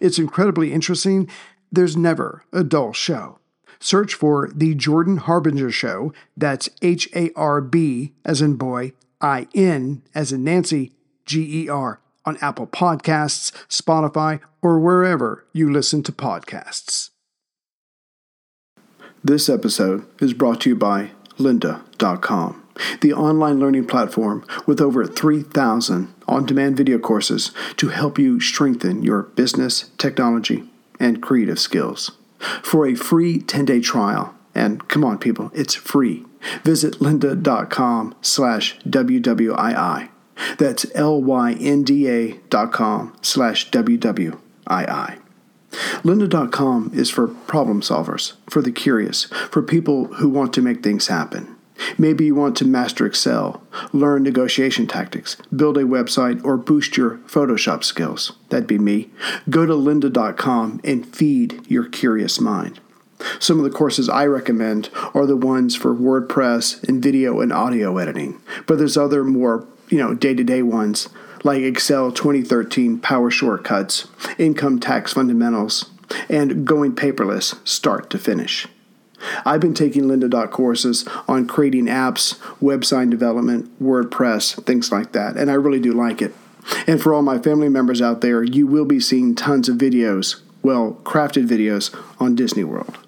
It's incredibly interesting. There's never a dull show. Search for The Jordan Harbinger Show, that's H A R B as in boy, I N as in Nancy, G E R, on Apple Podcasts, Spotify, or wherever you listen to podcasts. This episode is brought to you by lynda.com the online learning platform with over 3,000 on demand video courses to help you strengthen your business, technology, and creative skills. For a free 10 day trial, and come on, people, it's free. Visit lynda.com slash WWII. That's L-Y-N-D-A dot com slash WWII. Lynda.com is for problem solvers, for the curious, for people who want to make things happen. Maybe you want to master Excel, learn negotiation tactics, build a website, or boost your Photoshop skills. That'd be me. Go to lynda.com and feed your curious mind. Some of the courses I recommend are the ones for WordPress and video and audio editing, but there's other more, you know, day-to-day ones like Excel 2013 Power Shortcuts, Income Tax Fundamentals, and Going Paperless Start to Finish. I've been taking Lynda courses on creating apps, website development, WordPress, things like that, and I really do like it. And for all my family members out there, you will be seeing tons of videos, well, crafted videos on Disney World.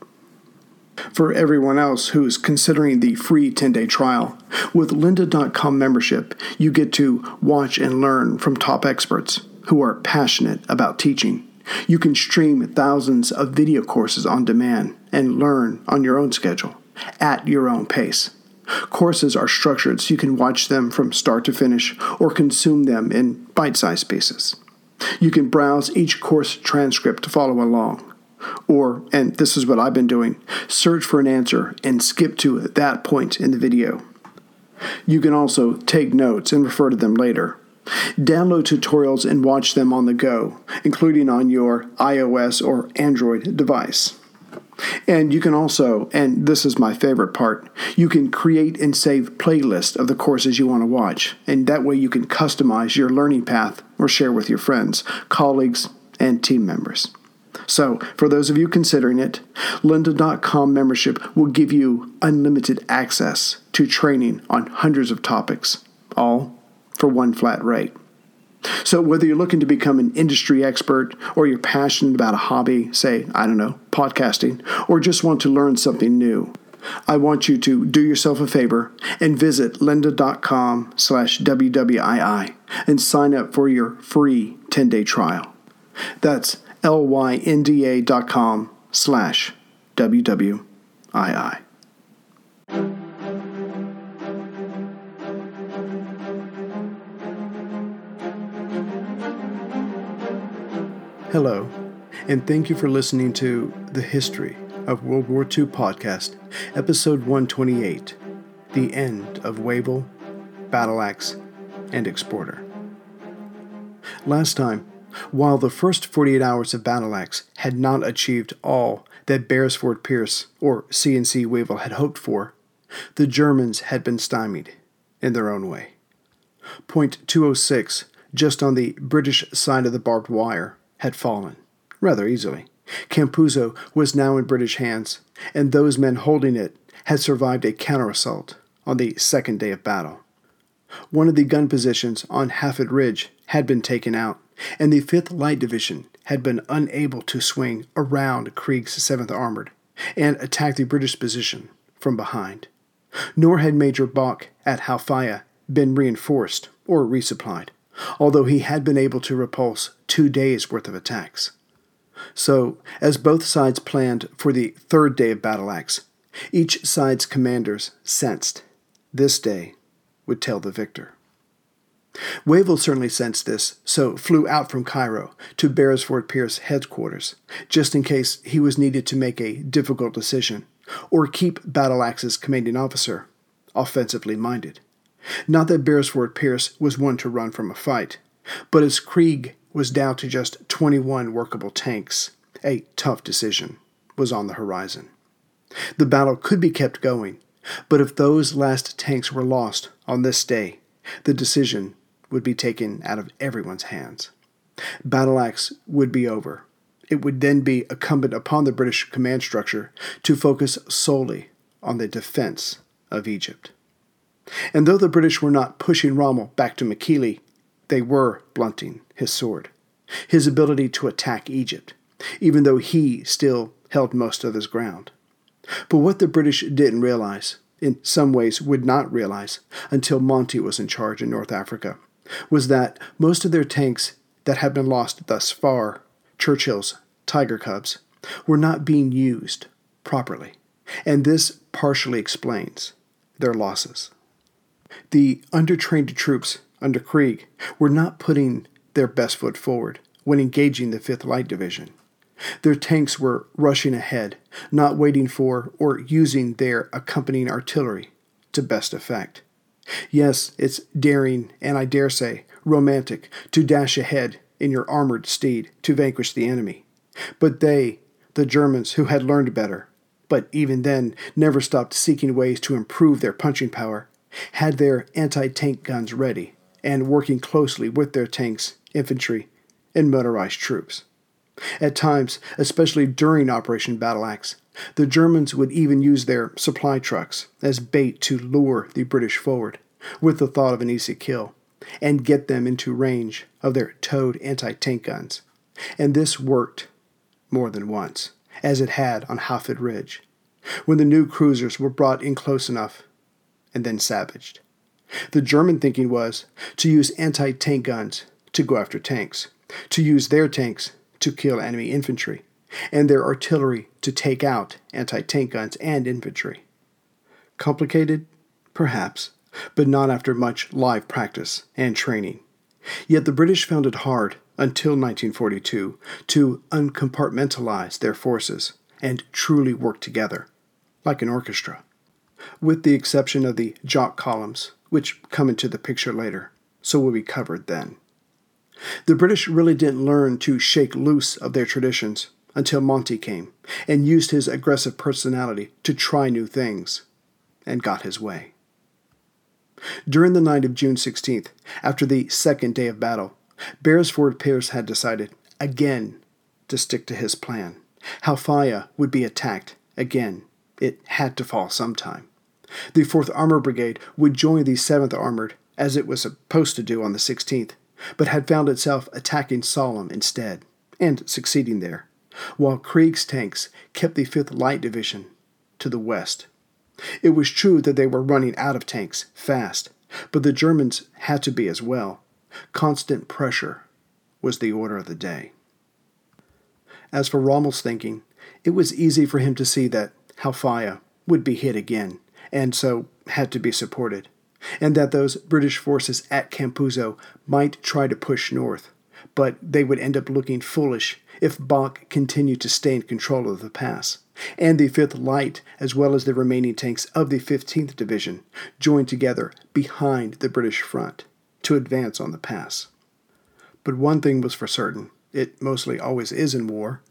For everyone else who is considering the free 10 day trial, with lynda.com membership, you get to watch and learn from top experts who are passionate about teaching. You can stream thousands of video courses on demand and learn on your own schedule, at your own pace. Courses are structured so you can watch them from start to finish or consume them in bite sized pieces. You can browse each course transcript to follow along. Or, and this is what I've been doing, search for an answer and skip to that point in the video. You can also take notes and refer to them later. Download tutorials and watch them on the go, including on your iOS or Android device. And you can also, and this is my favorite part, you can create and save playlists of the courses you want to watch. And that way you can customize your learning path or share with your friends, colleagues, and team members. So, for those of you considering it, lynda.com membership will give you unlimited access to training on hundreds of topics, all for one flat rate. So, whether you're looking to become an industry expert or you're passionate about a hobby, say, I don't know, podcasting, or just want to learn something new, I want you to do yourself a favor and visit lynda.com slash WWII and sign up for your free 10 day trial. That's L-Y-N-D-A dot slash WWII. Hello, and thank you for listening to The History of World War II podcast, episode 128 The End of Wavell, Battle Axe, and Exporter. Last time, while the first 48 hours of Battle Axe had not achieved all that Beresford-Peirse or CNC Wavell had hoped for, the Germans had been stymied in their own way. Point 206, just on the British side of the barbed wire, had fallen, rather easily. Campuzzo was now in British hands, and those men holding it had survived a counter-assault on the second day of battle. One of the gun positions on Hafid Ridge had been taken out, and the 5th Light Division had been unable to swing around Creagh's 7th Armored, and attack the British position from behind. Nor had Major Bach at Halfaya been reinforced or resupplied, although he had been able to repulse two days' worth of attacks. So, as both sides planned for the third day of Battle Axe, each side's commanders sensed this day would tell the victor. Wavell certainly sensed this, so flew out from Cairo to Beresford-Peirse headquarters, just in case he was needed to make a difficult decision, or keep Battle Axe's commanding officer offensively minded. Not that Beresford-Peirse was one to run from a fight, but as Creagh was down to just 21 workable tanks, a tough decision was on the horizon. The battle could be kept going, but if those last tanks were lost on this day, the decision would be taken out of everyone's hands. Battle Axe would be over. It would then be incumbent upon the British command structure to focus solely on the defense of Egypt. And though the British were not pushing Rommel back to Mechili, they were blunting his sword, his ability to attack Egypt, even though he still held most of his ground. But what the British didn't realize, in some ways would not realize until Monty was in charge in North Africa, was that most of their tanks that had been lost thus far, Churchill's Tiger Cubs, were not being used properly, and this partially explains their losses. The undertrained troops under Creagh were not putting their best foot forward when engaging the 5th Light Division. Their tanks were rushing ahead, not waiting for or using their accompanying artillery to best effect. Yes, it's daring, and I dare say, romantic, to dash ahead in your armored steed to vanquish the enemy. But they, the Germans who had learned better, but even then never stopped seeking ways to improve their punching power, had their anti tank guns ready and working closely with their tanks, infantry, and motorized troops. At times, especially during Operation Battle Axe, the Germans would even use their supply trucks as bait to lure the British forward, with the thought of an easy kill, and get them into range of their towed anti tank guns. And this worked more than once, as it had on Hafid Ridge, when the new cruisers were brought in close enough and then savaged. The German thinking was to use anti tank guns to go after tanks, to use their tanks to kill enemy infantry, and their artillery to take out anti tank guns and infantry. Complicated? Perhaps, but not after much live practice and training. Yet the British found it hard until 1942 to uncompartmentalize their forces and truly work together, like an orchestra, with the exception of the Jock columns, which come into the picture later, so will be covered then. The British really didn't learn to shake loose of their traditions until Monty came and used his aggressive personality to try new things and got his way. During the night of June 16th, after the second day of battle, Beresford-Peirse had decided again to stick to his plan. Halfaya would be attacked again. It had to fall sometime. The 4th Armored Brigade would join the 7th Armored, as it was supposed to do on the 16th, but had found itself attacking Sollum instead, and succeeding there, while Creagh's tanks kept the 5th Light Division to the west. It was true that they were running out of tanks fast, but the Germans had to be as well. Constant pressure was the order of the day. As for Rommel's thinking, it was easy for him to see that Halfaya would be hit again, and so had to be supported and that those British forces at Campuzo might try to push north, but they would end up looking foolish if Bach continued to stay in control of the pass, and the 5th Light, as well as the remaining tanks of the 15th Division, joined together behind the British front to advance on the pass. But one thing was for certain it mostly always is in war.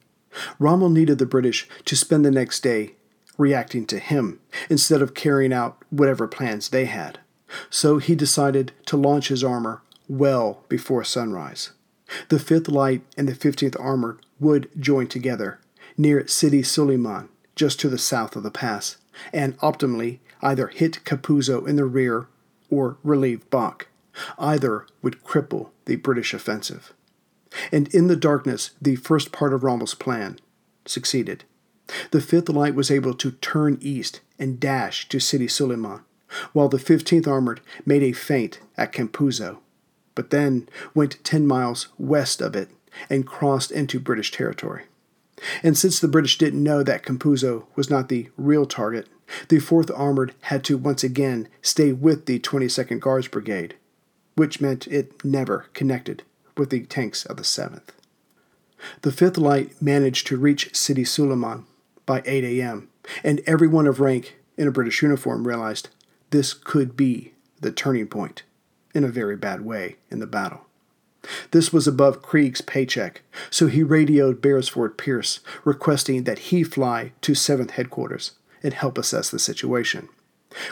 Rommel needed the British to spend the next day reacting to him instead of carrying out whatever plans they had. So he decided to launch his armor well before sunrise. The 5th Light and the 15th Armored would join together near Sidi Suleiman, just to the south of the pass, and optimally either hit Capuzzo in the rear or relieve Bach. Either would cripple the British offensive. And in the darkness, the first part of Rommel's plan succeeded. The 5th Light was able to turn east and dash to Sidi Suleiman, while the 15th Armored made a feint at Campuzo, but then went 10 miles west of it and crossed into British territory. And since the British didn't know that Campuzo was not the real target, the 4th Armored had to once again stay with the 22nd Guards Brigade, which meant it never connected with the tanks of the 7th. The 5th Light managed to reach Sidi Suleiman by 8 a.m., and everyone of rank in a British uniform realized this could be the turning point, in a very bad way, in the battle. This was above Creagh's paycheck, so he radioed Beresford-Peirse requesting that he fly to 7th headquarters and help assess the situation.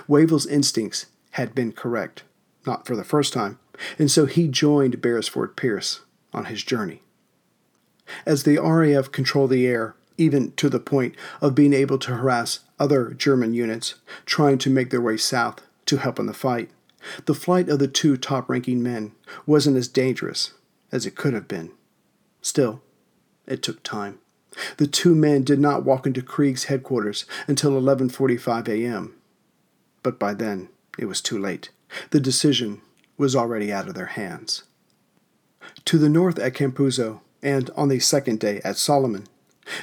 Wavell's instincts had been correct, not for the first time, and so he joined Beresford-Peirse on his journey. As the RAF controlled the air, even to the point of being able to harass other German units trying to make their way south to help in the fight, the flight of the two top ranking men wasn't as dangerous as it could have been. Still, it took time. The two men did not walk into Creagh's headquarters until 11:45 a.m. But by then, it was too late. The decision was already out of their hands. To the north at Campuzo, and on the second day at Sollum,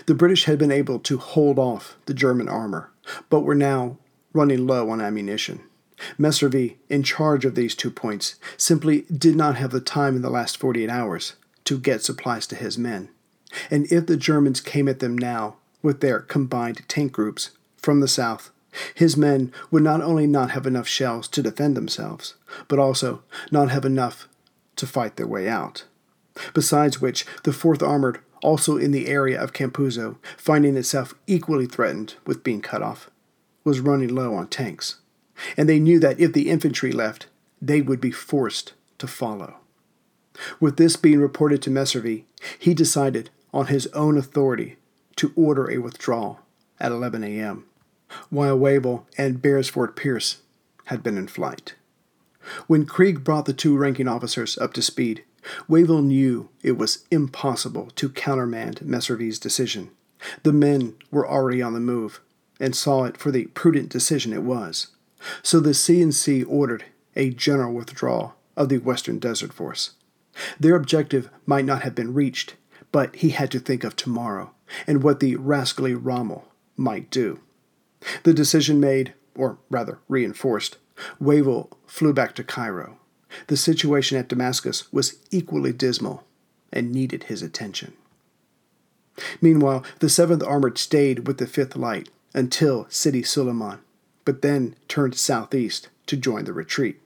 the British had been able to hold off the German armor, but were now running low on ammunition. Messervy, in charge of these two points, simply did not have the time in the last 48 hours to get supplies to his men. And if the Germans came at them now with their combined tank groups from the south, his men would not only not have enough shells to defend themselves, but also not have enough to fight their way out. Besides which, the 4th Armored, also in the area of Campuzo, finding itself equally threatened with being cut off, was running low on tanks. And they knew that if the infantry left, they would be forced to follow. With this being reported to Messervy, he decided on his own authority to order a withdrawal at 11 a.m., while Wavell and Beresford-Peirse had been in flight. When Creagh brought the two ranking officers up to speed, Wavell knew it was impossible to countermand Messervy's decision. The men were already on the move, and saw it for the prudent decision it was. So the CNC ordered a general withdrawal of the Western Desert Force. Their objective might not have been reached, but he had to think of tomorrow and what the rascally Rommel might do. The decision made, or rather reinforced, Wavell flew back to Cairo. The situation at Damascus was equally dismal and needed his attention. Meanwhile, the 7th Armored stayed with the 5th Light until Sidi Suleiman, but then turned southeast to join the retreat.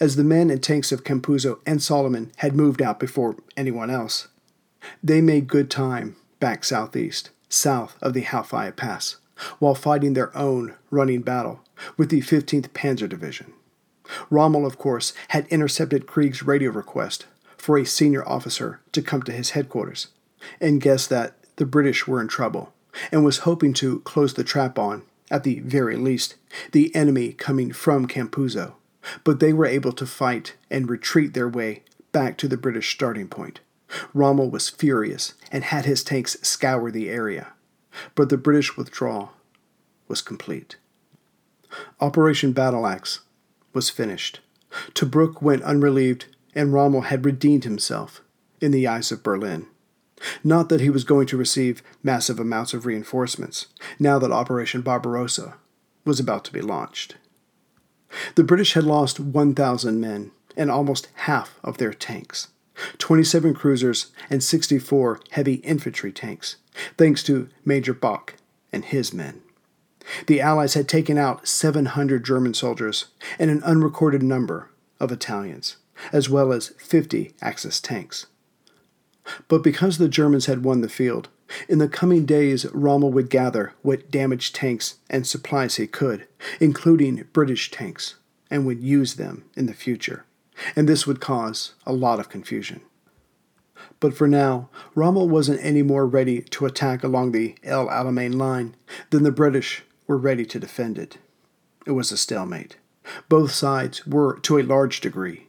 As the men and tanks of Campuzo and Sollum had moved out before anyone else, they made good time back southeast, south of the Halfaya Pass, while fighting their own running battle with the 15th Panzer Division. Rommel, of course, had intercepted Creagh's radio request for a senior officer to come to his headquarters and guessed that the British were in trouble and was hoping to close the trap on, at the very least, the enemy coming from Campuzo. But they were able to fight and retreat their way back to the British starting point. Rommel was furious and had his tanks scour the area, but the British withdrawal was complete. Operation Battle Axe was finished. Tobruk went unrelieved, and Rommel had redeemed himself in the eyes of Berlin. Not that he was going to receive massive amounts of reinforcements, now that Operation Barbarossa was about to be launched. The British had lost 1,000 men and almost half of their tanks. 27 cruisers, and 64 heavy infantry tanks, thanks to Major Bach and his men. The Allies had taken out 700 German soldiers and an unrecorded number of Italians, as well as 50 Axis tanks. But because the Germans had won the field, in the coming days Rommel would gather what damaged tanks and supplies he could, including British tanks, and would use them in the future and this would cause a lot of confusion. But for now, Rommel wasn't any more ready to attack along the El Alamein line than the British were ready to defend it. It was a stalemate. Both sides were, to a large degree,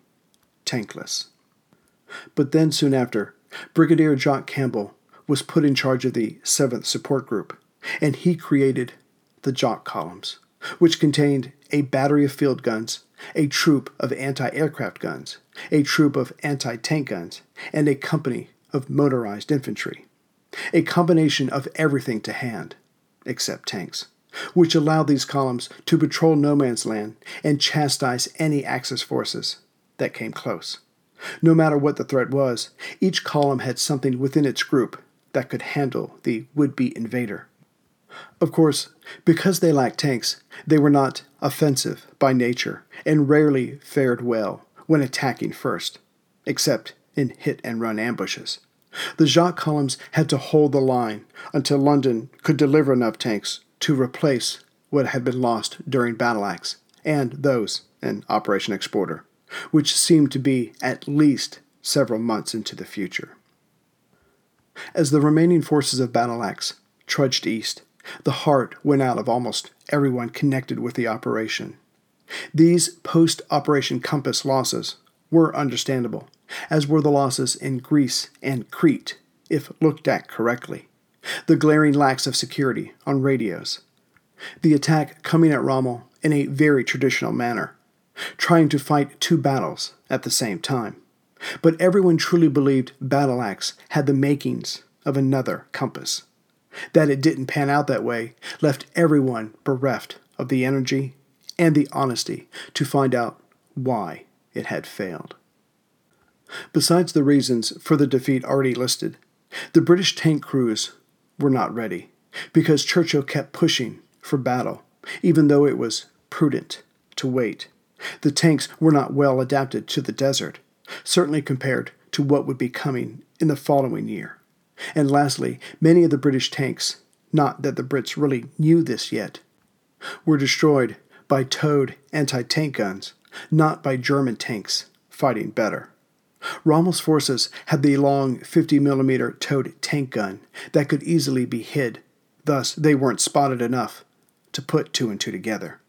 tankless. But then, soon after, Brigadier Jock Campbell was put in charge of the 7th Support Group, and he created the Jock columns, which contained a battery of field guns, a troop of anti aircraft guns, a troop of anti tank guns, and a company of motorized infantry. A combination of everything to hand, except tanks, which allowed these columns to patrol no man's land and chastise any Axis forces that came close. No matter what the threat was, each column had something within its group that could handle the would be invader. Of course, because they lacked tanks, they were not offensive by nature and rarely fared well when attacking first, except in hit and run ambushes. The Jock columns had to hold the line until London could deliver enough tanks to replace what had been lost during Battle Axe and those in Operation Exporter, which seemed to be at least several months into the future. As the remaining forces of Battle Axe trudged east, the heart went out of almost everyone connected with the operation. These post Operation Compass losses were understandable, as were the losses in Greece and Crete, if looked at correctly. The glaring lacks of security on radios. The attack coming at Rommel in a very traditional manner, trying to fight two battles at the same time. But everyone truly believed Battle Axe had the makings of another compass. That it didn't pan out that way left everyone bereft of the energy and the honesty to find out why it had failed. Besides the reasons for the defeat already listed, the British tank crews were not ready because Churchill kept pushing for battle, even though it was prudent to wait. The tanks were not well adapted to the desert, certainly compared to what would be coming in the following year. And lastly, many of the British tanks, not that the Brits really knew this yet, were destroyed by towed anti tank guns, not by German tanks fighting better. Rommel's forces had the long 50 millimeter towed tank gun that could easily be hid, thus, they weren't spotted enough to put two and two together.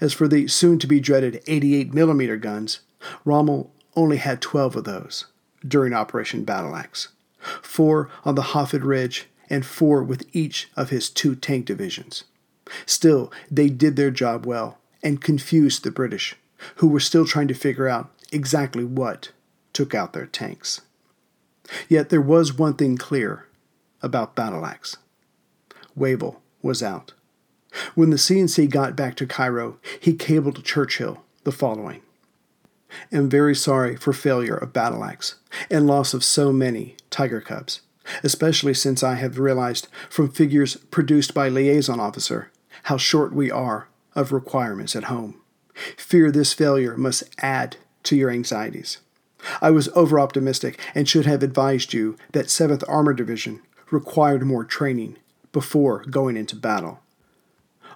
As for the soon to be dreaded 88 millimeter guns, Rommel only had 12 of those during Operation Battle Axe four on the Hafid Ridge, and four with each of his two tank divisions. Still, they did their job well and confused the British, who were still trying to figure out exactly what took out their tanks. Yet there was one thing clear about Battle Axe. Wavell was out. When the CNC got back to Cairo, he cabled Churchill the following Am very sorry for failure of Battle Axe and loss of so many tiger cubs, especially since I have realized from figures produced by liaison officer how short we are of requirements at home. Fear this failure must add to your anxieties. I was over optimistic and should have advised you that 7th Armored Division required more training before going into battle.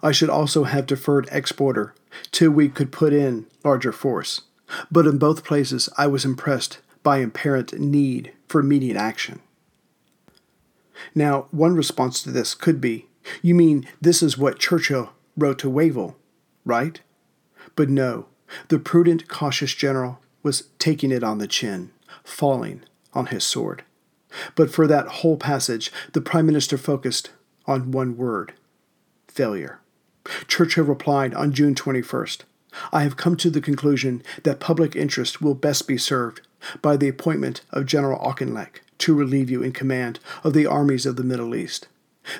I should also have deferred exporter till we could put in larger force. But in both places, I was impressed by apparent need for immediate action. Now, one response to this could be you mean this is what Churchill wrote to Wavell, right? But no, the prudent, cautious general was taking it on the chin, falling on his sword. But for that whole passage, the Prime Minister focused on one word failure. Churchill replied on June 21st I have come to the conclusion that public interest will best be served by the appointment of General Auchinleck to relieve you in command of the armies of the Middle East.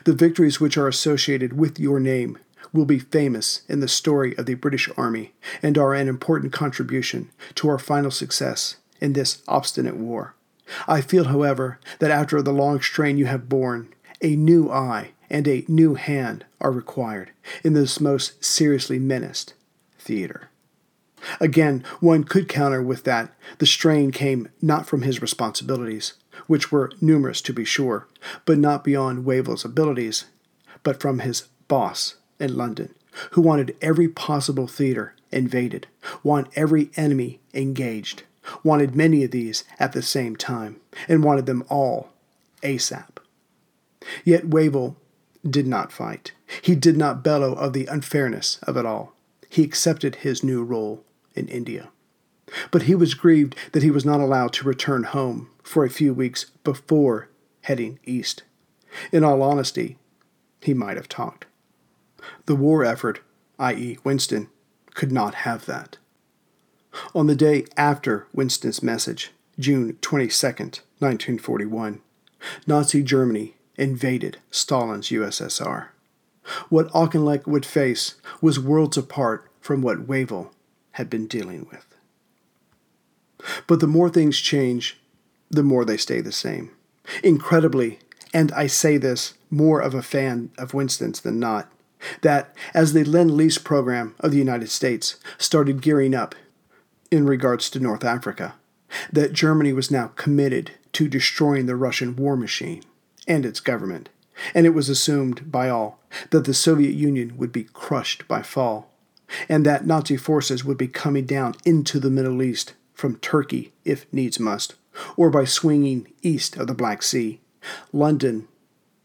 The victories which are associated with your name will be famous in the story of the British Army and are an important contribution to our final success in this obstinate war. I feel, however, that after the long strain you have borne, a new eye and a new hand are required in this most seriously menaced theater. Again, one could counter with that the strain came not from his responsibilities, which were numerous to be sure, but not beyond Wavell's abilities, but from his boss in London, who wanted every possible theater invaded, wanted every enemy engaged, wanted many of these at the same time, and wanted them all ASAP. Yet Wavell did not fight. He did not bellow of the unfairness of it all he accepted his new role in India. But he was grieved that he was not allowed to return home for a few weeks before heading east. In all honesty, he might have talked. The war effort, i.e., Winston, could not have that. On the day after Winston's message, June 22, 1941, Nazi Germany invaded Stalin's USSR. What Auchinleck would face was worlds apart from what Wavell had been dealing with. But the more things change, the more they stay the same. Incredibly, and I say this more of a fan of Winston's than not, that as the Lend Lease program of the United States started gearing up in regards to North Africa, that Germany was now committed to destroying the Russian war machine and its government, and it was assumed by all that the Soviet Union would be crushed by fall, and that Nazi forces would be coming down into the Middle East from Turkey, if needs must, or by swinging east of the Black Sea. London,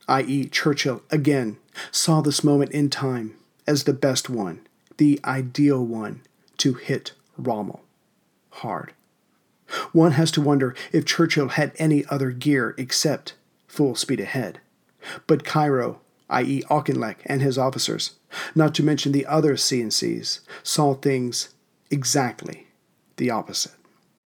i.e., Churchill, again saw this moment in time as the best one, the ideal one, to hit Rommel hard. One has to wonder if Churchill had any other gear except full speed ahead. But Cairo, i.e., Auchinleck and his officers, not to mention the other CNCs, saw things exactly the opposite.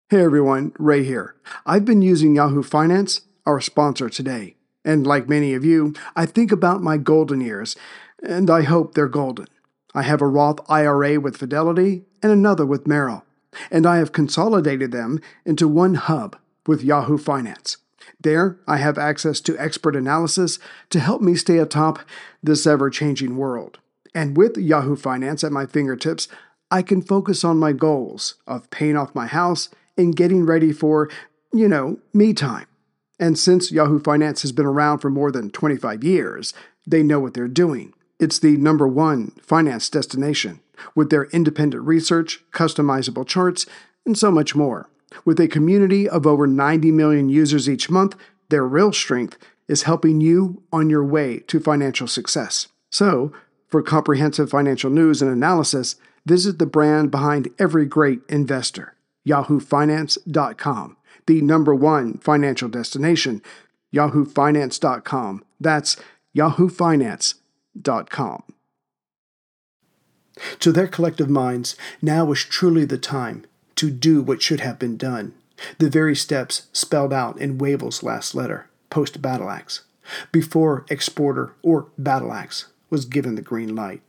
Hey everyone, Ray here. I've been using Yahoo Finance, our sponsor today. And like many of you, I think about my golden years, and I hope they're golden. I have a Roth IRA with Fidelity and another with Merrill and I have consolidated them into one hub with Yahoo Finance. There, I have access to expert analysis to help me stay atop this ever changing world. And with Yahoo Finance at my fingertips, I can focus on my goals of paying off my house and getting ready for, you know, me time. And since Yahoo Finance has been around for more than 25 years, they know what they're doing. It's the number one finance destination with their independent research, customizable charts, and so much more. With a community of over 90 million users each month, their real strength is helping you on your way to financial success. So, for comprehensive financial news and analysis, visit the brand behind every great investor, yahoofinance.com, the number one financial destination, yahoofinance.com. That's yahoofinance.com. To their collective minds, now was truly the time to do what should have been done, the very steps spelled out in Wavell's last letter, post battle axe, before exporter or battle axe was given the green light.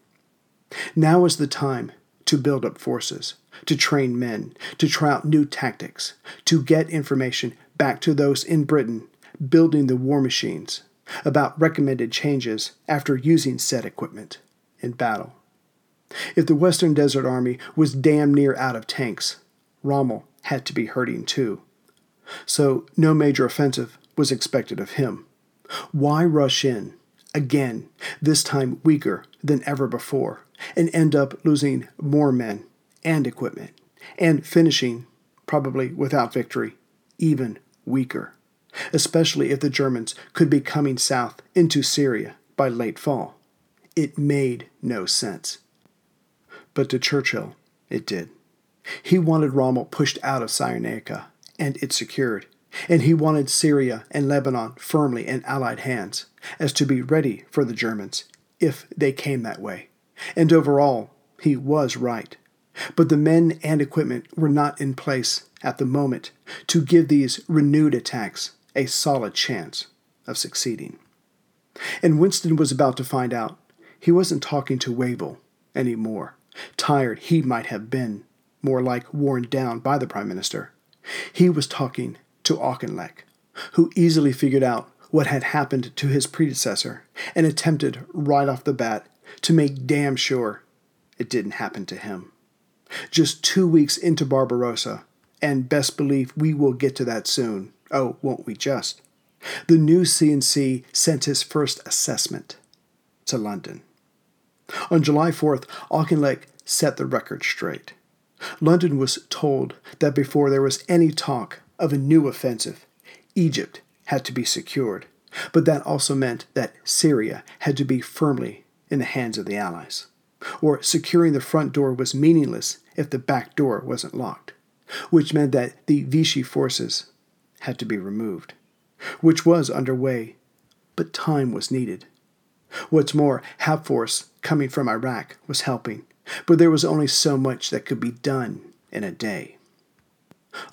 Now is the time to build up forces, to train men, to try out new tactics, to get information back to those in Britain building the war machines about recommended changes after using said equipment in battle. If the Western Desert Army was damn near out of tanks, Rommel had to be hurting too. So no major offensive was expected of him. Why rush in, again, this time weaker than ever before, and end up losing more men and equipment, and finishing, probably without victory, even weaker, especially if the Germans could be coming south into Syria by late fall? It made no sense but to Churchill it did. He wanted Rommel pushed out of Cyrenaica and it secured, and he wanted Syria and Lebanon firmly in Allied hands, as to be ready for the Germans if they came that way. And overall, he was right. But the men and equipment were not in place at the moment to give these renewed attacks a solid chance of succeeding. And Winston was about to find out he wasn't talking to Wavell anymore tired he might have been, more like worn down by the Prime Minister. He was talking to Auchinleck, who easily figured out what had happened to his predecessor and attempted right off the bat to make damn sure it didn't happen to him. Just two weeks into Barbarossa, and best believe we will get to that soon. Oh, won't we just? The new CNC sent his first assessment to London. On July 4th, Auchinleck set the record straight. London was told that before there was any talk of a new offensive, Egypt had to be secured, but that also meant that Syria had to be firmly in the hands of the Allies. Or securing the front door was meaningless if the back door wasn't locked, which meant that the Vichy forces had to be removed, which was underway, but time was needed What's more, Habforce, coming from Iraq, was helping, but there was only so much that could be done in a day.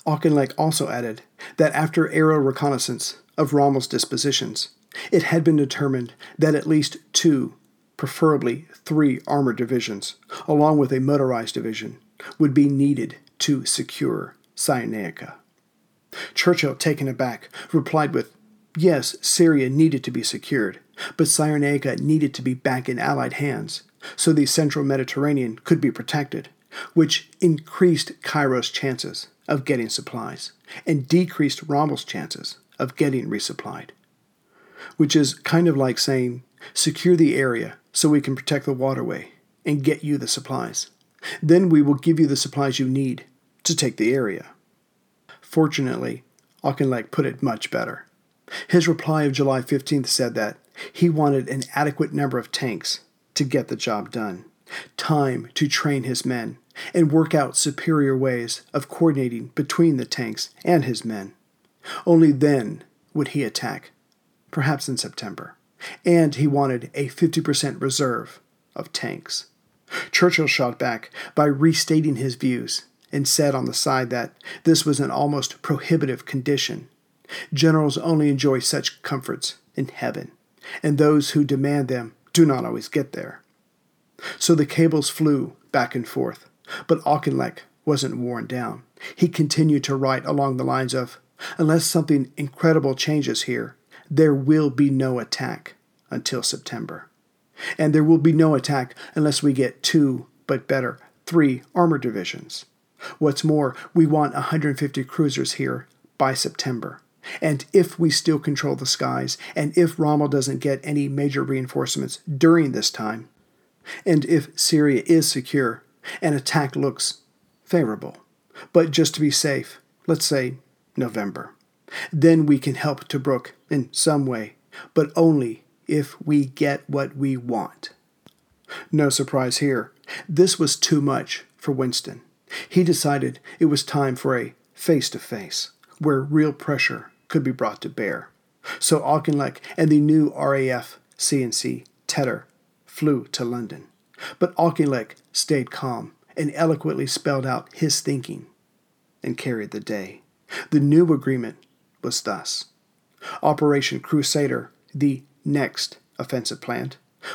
Auchinleck also added that after aerial reconnaissance of Rommel's dispositions, it had been determined that at least two, preferably three armored divisions, along with a motorized division, would be needed to secure Cyrenaica. Churchill, taken aback, replied with, Yes, Syria needed to be secured, but Cyrenaica needed to be back in Allied hands, so the central Mediterranean could be protected, which increased Cairo's chances of getting supplies and decreased Rommel's chances of getting resupplied. Which is kind of like saying, secure the area so we can protect the waterway and get you the supplies. Then we will give you the supplies you need to take the area. Fortunately, Auchinleck put it much better. His reply of July 15th said that he wanted an adequate number of tanks to get the job done, time to train his men, and work out superior ways of coordinating between the tanks and his men. Only then would he attack, perhaps in September, and he wanted a 50% reserve of tanks. Churchill shot back by restating his views and said on the side that this was an almost prohibitive condition. Generals only enjoy such comforts in heaven, and those who demand them do not always get there. So the cables flew back and forth, but Auchinleck wasn't worn down. He continued to write along the lines of Unless something incredible changes here, there will be no attack until September. And there will be no attack unless we get two, but better, three armor divisions. What's more, we want 150 cruisers here by September. And if we still control the skies, and if Rommel doesn't get any major reinforcements during this time, and if Syria is secure, an attack looks favorable. But just to be safe, let's say November. Then we can help Tobruk in some way, but only if we get what we want. No surprise here. This was too much for Winston. He decided it was time for a face to face, where real pressure could be brought to bear. So Auchinleck and the new RAF CNC Tedder flew to London. But Auchinleck stayed calm and eloquently spelled out his thinking and carried the day. The new agreement was thus Operation Crusader, the next offensive plan,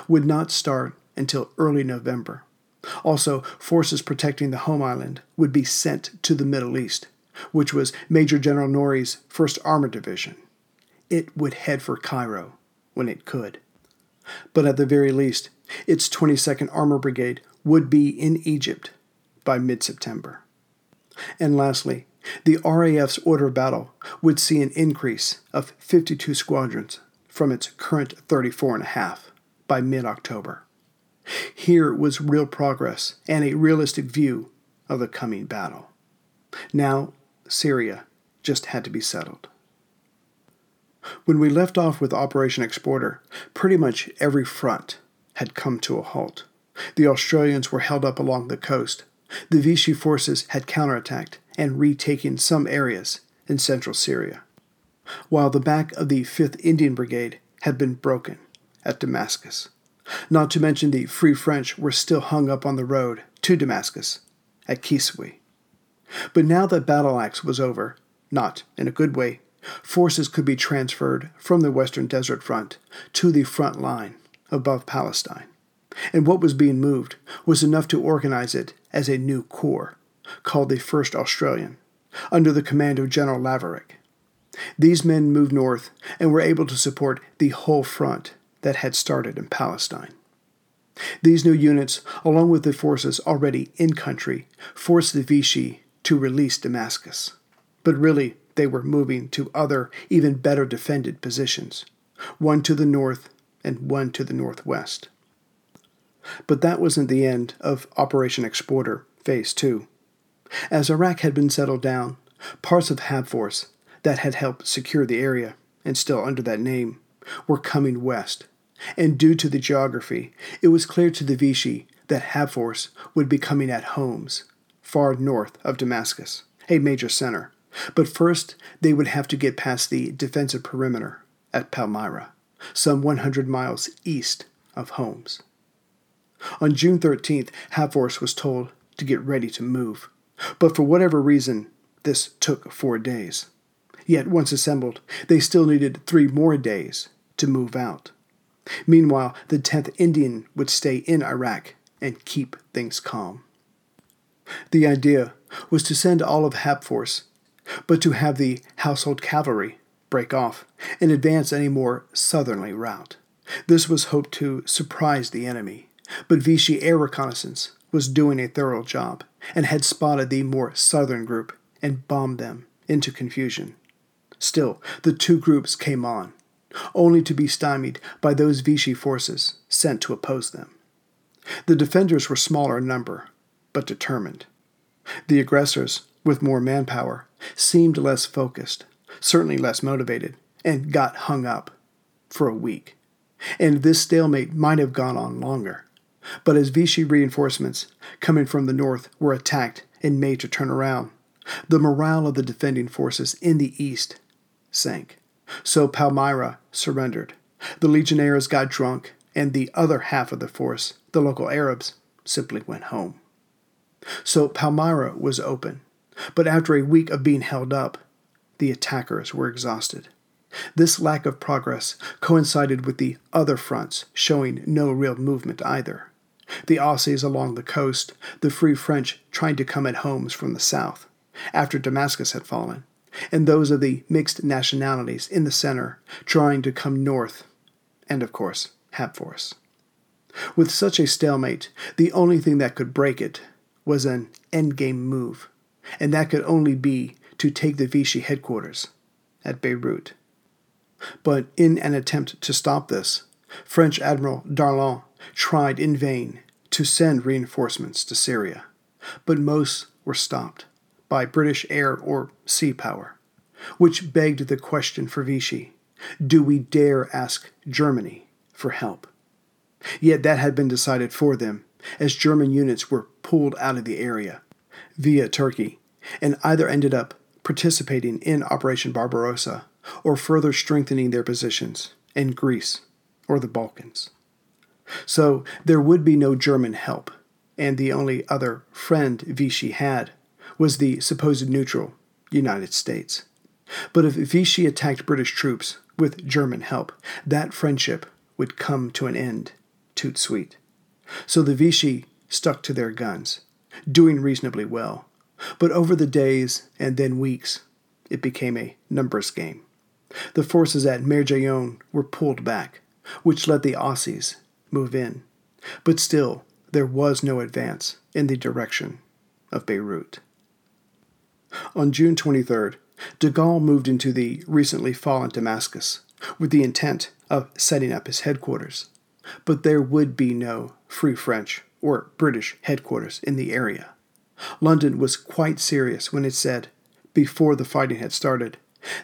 would not start until early November. Also, forces protecting the home island would be sent to the Middle East, which was Major General Norrie's 1st Armored Division. It would head for Cairo when it could. But at the very least, its 22nd Armor Brigade would be in Egypt by mid September. And lastly, the RAF's order of battle would see an increase of 52 squadrons from its current 34 and a half by mid October. Here was real progress and a realistic view of the coming battle. Now, Syria just had to be settled. When we left off with Operation Exporter, pretty much every front had come to a halt. The Australians were held up along the coast. The Vichy forces had counterattacked and retaken some areas in central Syria, while the back of the 5th Indian Brigade had been broken at Damascus. Not to mention the Free French were still hung up on the road to Damascus at Kiswi. But now that Battle Axe was over, not in a good way, forces could be transferred from the Western Desert Front to the front line above Palestine. And what was being moved was enough to organize it as a new corps, called the 1st Australian, under the command of General Lavarack. These men moved north and were able to support the whole front that had started in Palestine. These new units, along with the forces already in country, forced the Vichy to release Damascus. But really, they were moving to other, even better defended positions, one to the north and one to the northwest. But that wasn't the end of Operation Exporter Phase 2. As Iraq had been settled down, parts of Habforce that had helped secure the area, and still under that name, were coming west. And due to the geography, it was clear to the Vichy that Habforce would be coming at Homs, far north of Damascus, a major center. But first, they would have to get past the defensive perimeter at Palmyra, some 100 miles east of Homs. On June 13th, Habforce was told to get ready to move, but for whatever reason, this took four days. Yet, once assembled, they still needed three more days to move out. Meanwhile, the 10th Indian would stay in Iraq and keep things calm. The idea was to send all of Habforce, but to have the household cavalry break off and advance any more southerly route. This was hoped to surprise the enemy, but Vichy air reconnaissance was doing a thorough job and had spotted the more southern group and bombed them into confusion. Still, the two groups came on, only to be stymied by those Vichy forces sent to oppose them. The defenders were smaller in number, but determined. The aggressors, with more manpower, seemed less focused, certainly less motivated, and got hung up for a week. And this stalemate might have gone on longer. But as Vichy reinforcements coming from the north were attacked and made to turn around, the morale of the defending forces in the east sank. So Palmyra surrendered. The legionnaires got drunk, and the other half of the force, the local Arabs, simply went home. So Palmyra was open, but after a week of being held up, the attackers were exhausted. This lack of progress coincided with the other fronts showing no real movement either. The Aussies along the coast, the Free French trying to come at Homs from the south, after Damascus had fallen, and those of the mixed nationalities in the center trying to come north, and of course, Habforce. With such a stalemate, the only thing that could break it was an endgame move, and that could only be to take the Vichy headquarters at Beirut. But in an attempt to stop this, French Admiral Darlan tried in vain to send reinforcements to Syria, but most were stopped by British air or sea power, which begged the question for Vichy do we dare ask Germany for help? Yet that had been decided for them, as German units were pulled out of the area via Turkey, and either ended up participating in Operation Barbarossa or further strengthening their positions in Greece or the Balkans. So there would be no German help, and the only other friend Vichy had was the supposed neutral United States. But if Vichy attacked British troops with German help, that friendship would come to an end tout suite. So the Vichy stuck to their guns, doing reasonably well. But over the days and then weeks, it became a numbers game. The forces at Merdjayoun were pulled back, which let the Aussies move in. But still, there was no advance in the direction of Beirut. On June 23rd, de Gaulle moved into the recently fallen Damascus with the intent of setting up his headquarters. But there would be no Free French or British headquarters in the area. London was quite serious when it said, before the fighting had started,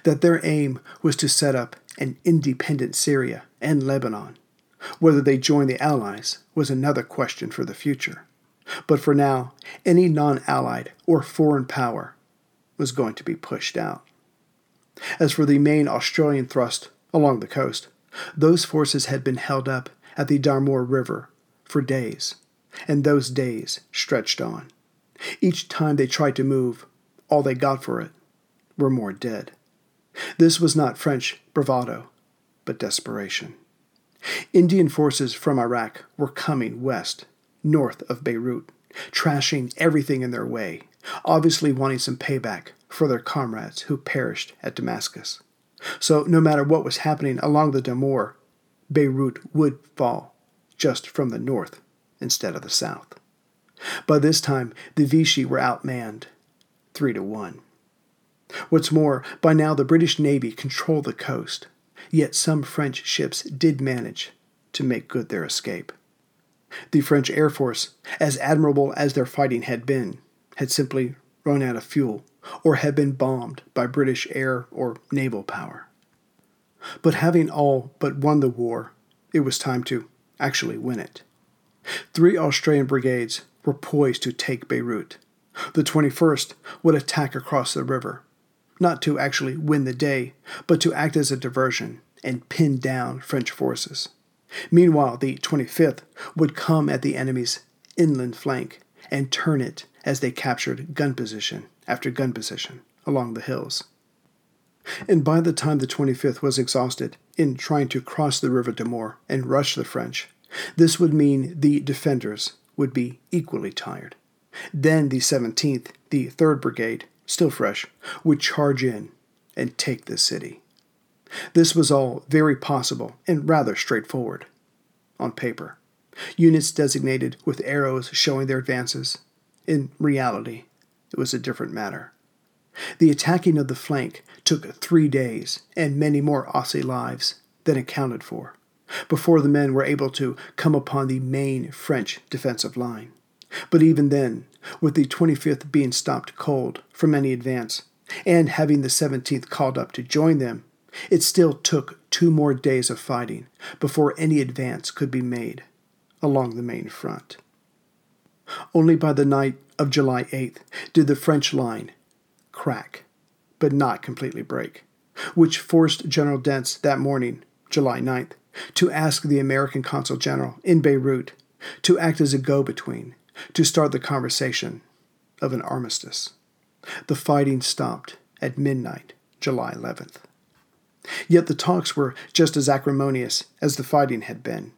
that their aim was to set up an independent Syria and Lebanon. Whether they joined the Allies was another question for the future. But for now, any non allied or foreign power was going to be pushed out. As for the main Australian thrust along the coast, those forces had been held up at the Damour River for days, and those days stretched on. Each time they tried to move, all they got for it were more dead. This was not French bravado, but desperation. Indian forces from Iraq were coming west, north of Beirut, trashing everything in their way, obviously wanting some payback for their comrades who perished at Damascus. So, no matter what was happening along the Damour, Beirut would fall, just from the north instead of the south. By this time, the Vichy were outmanned, three to one. What's more, by now the British Navy controlled the coast, yet some French ships did manage to make good their escape. The French Air Force, as admirable as their fighting had been, had simply run out of fuel or had been bombed by British air or naval power. But having all but won the war, it was time to actually win it. Three Australian brigades were poised to take Beirut. The 21st would attack across the river, not to actually win the day, but to act as a diversion and pin down French forces. Meanwhile, the 25th would come at the enemy's inland flank and turn it as they captured gun position after gun position along the hills. And by the time the 25th was exhausted in trying to cross the River Damour and rush the French, this would mean the defenders would be equally tired. Then the 17th, the 3rd Brigade, still fresh, would charge in and take the city. This was all very possible and rather straightforward on paper. Units designated with arrows showing their advances. In reality, it was a different matter. The attacking of the flank took three days and many more Aussie lives than accounted for before the men were able to come upon the main French defensive line. But even then, with the 25th being stopped cold from any advance, and having the 17th called up to join them, it still took two more days of fighting before any advance could be made along the main front. Only by the night of July 8th did the French line crack, but not completely break, which forced General Dentz that morning, July 9th, to ask the American Consul General in Beirut to act as a go between to start the conversation of an armistice. The fighting stopped at midnight, July 11th. Yet the talks were just as acrimonious as the fighting had been.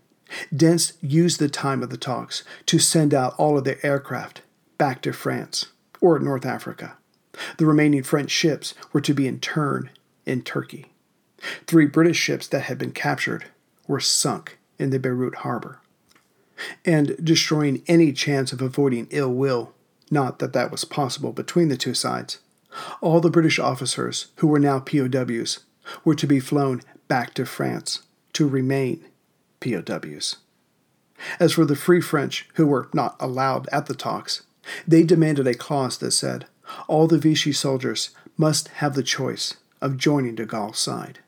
Dentz used the time of the talks to send out all of their aircraft back to France or North Africa. The remaining French ships were to be interned in Turkey. Three British ships that had been captured were sunk in the Beirut harbor and destroying any chance of avoiding ill will, not that that was possible between the two sides. All the British officers who were now POWs were to be flown back to France to remain POWs. As for the Free French, who were not allowed at the talks, they demanded a clause that said all the Vichy soldiers must have the choice of joining de Gaulle's side.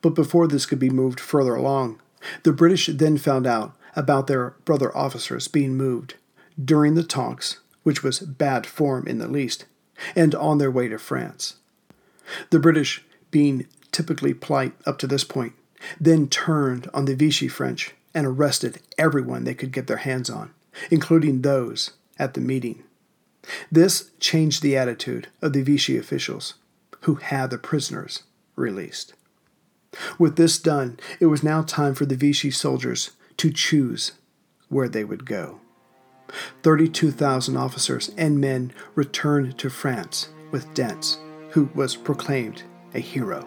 But before this could be moved further along, the British then found out about their brother officers being moved during the talks, which was bad form in the least, and on their way to France. The British, being typically polite up to this point, then turned on the Vichy French and arrested everyone they could get their hands on, including those at the meeting. This changed the attitude of the Vichy officials, who had the prisoners released. With this done, it was now time for the Vichy soldiers to choose where they would go. 32,000 officers and men returned to France with Dentz, who was proclaimed a hero,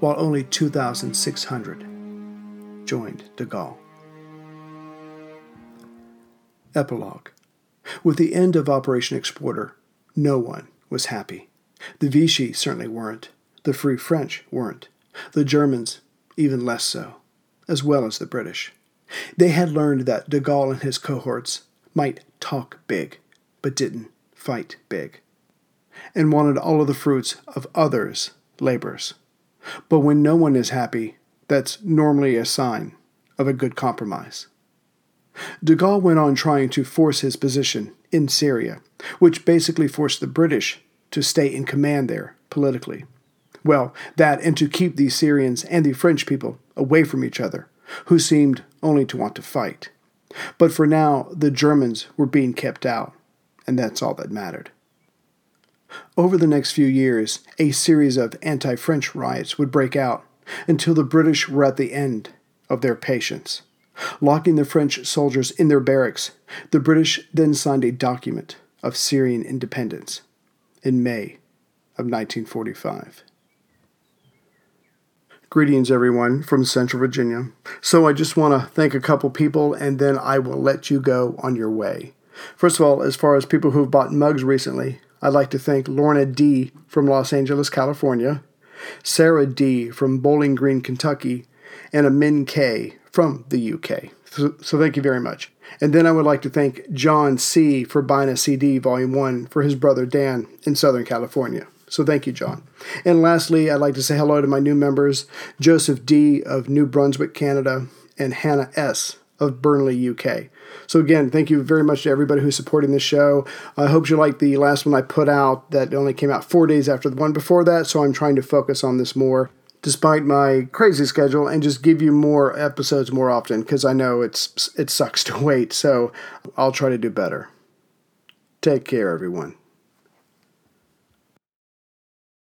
while only 2,600 joined de Gaulle. Epilogue With the end of Operation Exporter, no one was happy. The Vichy certainly weren't. The Free French weren't. The Germans, even less so, as well as the British. They had learned that de Gaulle and his cohorts might talk big, but didn't fight big, and wanted all of the fruits of others' labors. But when no one is happy, that's normally a sign of a good compromise. De Gaulle went on trying to force his position in Syria, which basically forced the British to stay in command there politically. Well, that and to keep the Syrians and the French people away from each other, who seemed only to want to fight. But for now, the Germans were being kept out, and that's all that mattered. Over the next few years, a series of anti French riots would break out until the British were at the end of their patience. Locking the French soldiers in their barracks, the British then signed a document of Syrian independence in May of 1945. Greetings, everyone from Central Virginia. So, I just want to thank a couple people and then I will let you go on your way. First of all, as far as people who've bought mugs recently, I'd like to thank Lorna D. from Los Angeles, California, Sarah D. from Bowling Green, Kentucky, and Amin K. from the UK. So, so, thank you very much. And then I would like to thank John C. for buying a CD, Volume 1, for his brother Dan in Southern California. So thank you, John. And lastly, I'd like to say hello to my new members Joseph D. of New Brunswick, Canada, and Hannah S. of Burnley, UK. So again, thank you very much to everybody who's supporting this show. I hope you like the last one I put out that only came out four days after the one before that, so I'm trying to focus on this more despite my crazy schedule and just give you more episodes more often because I know it's it sucks to wait. So I'll try to do better. Take care, everyone.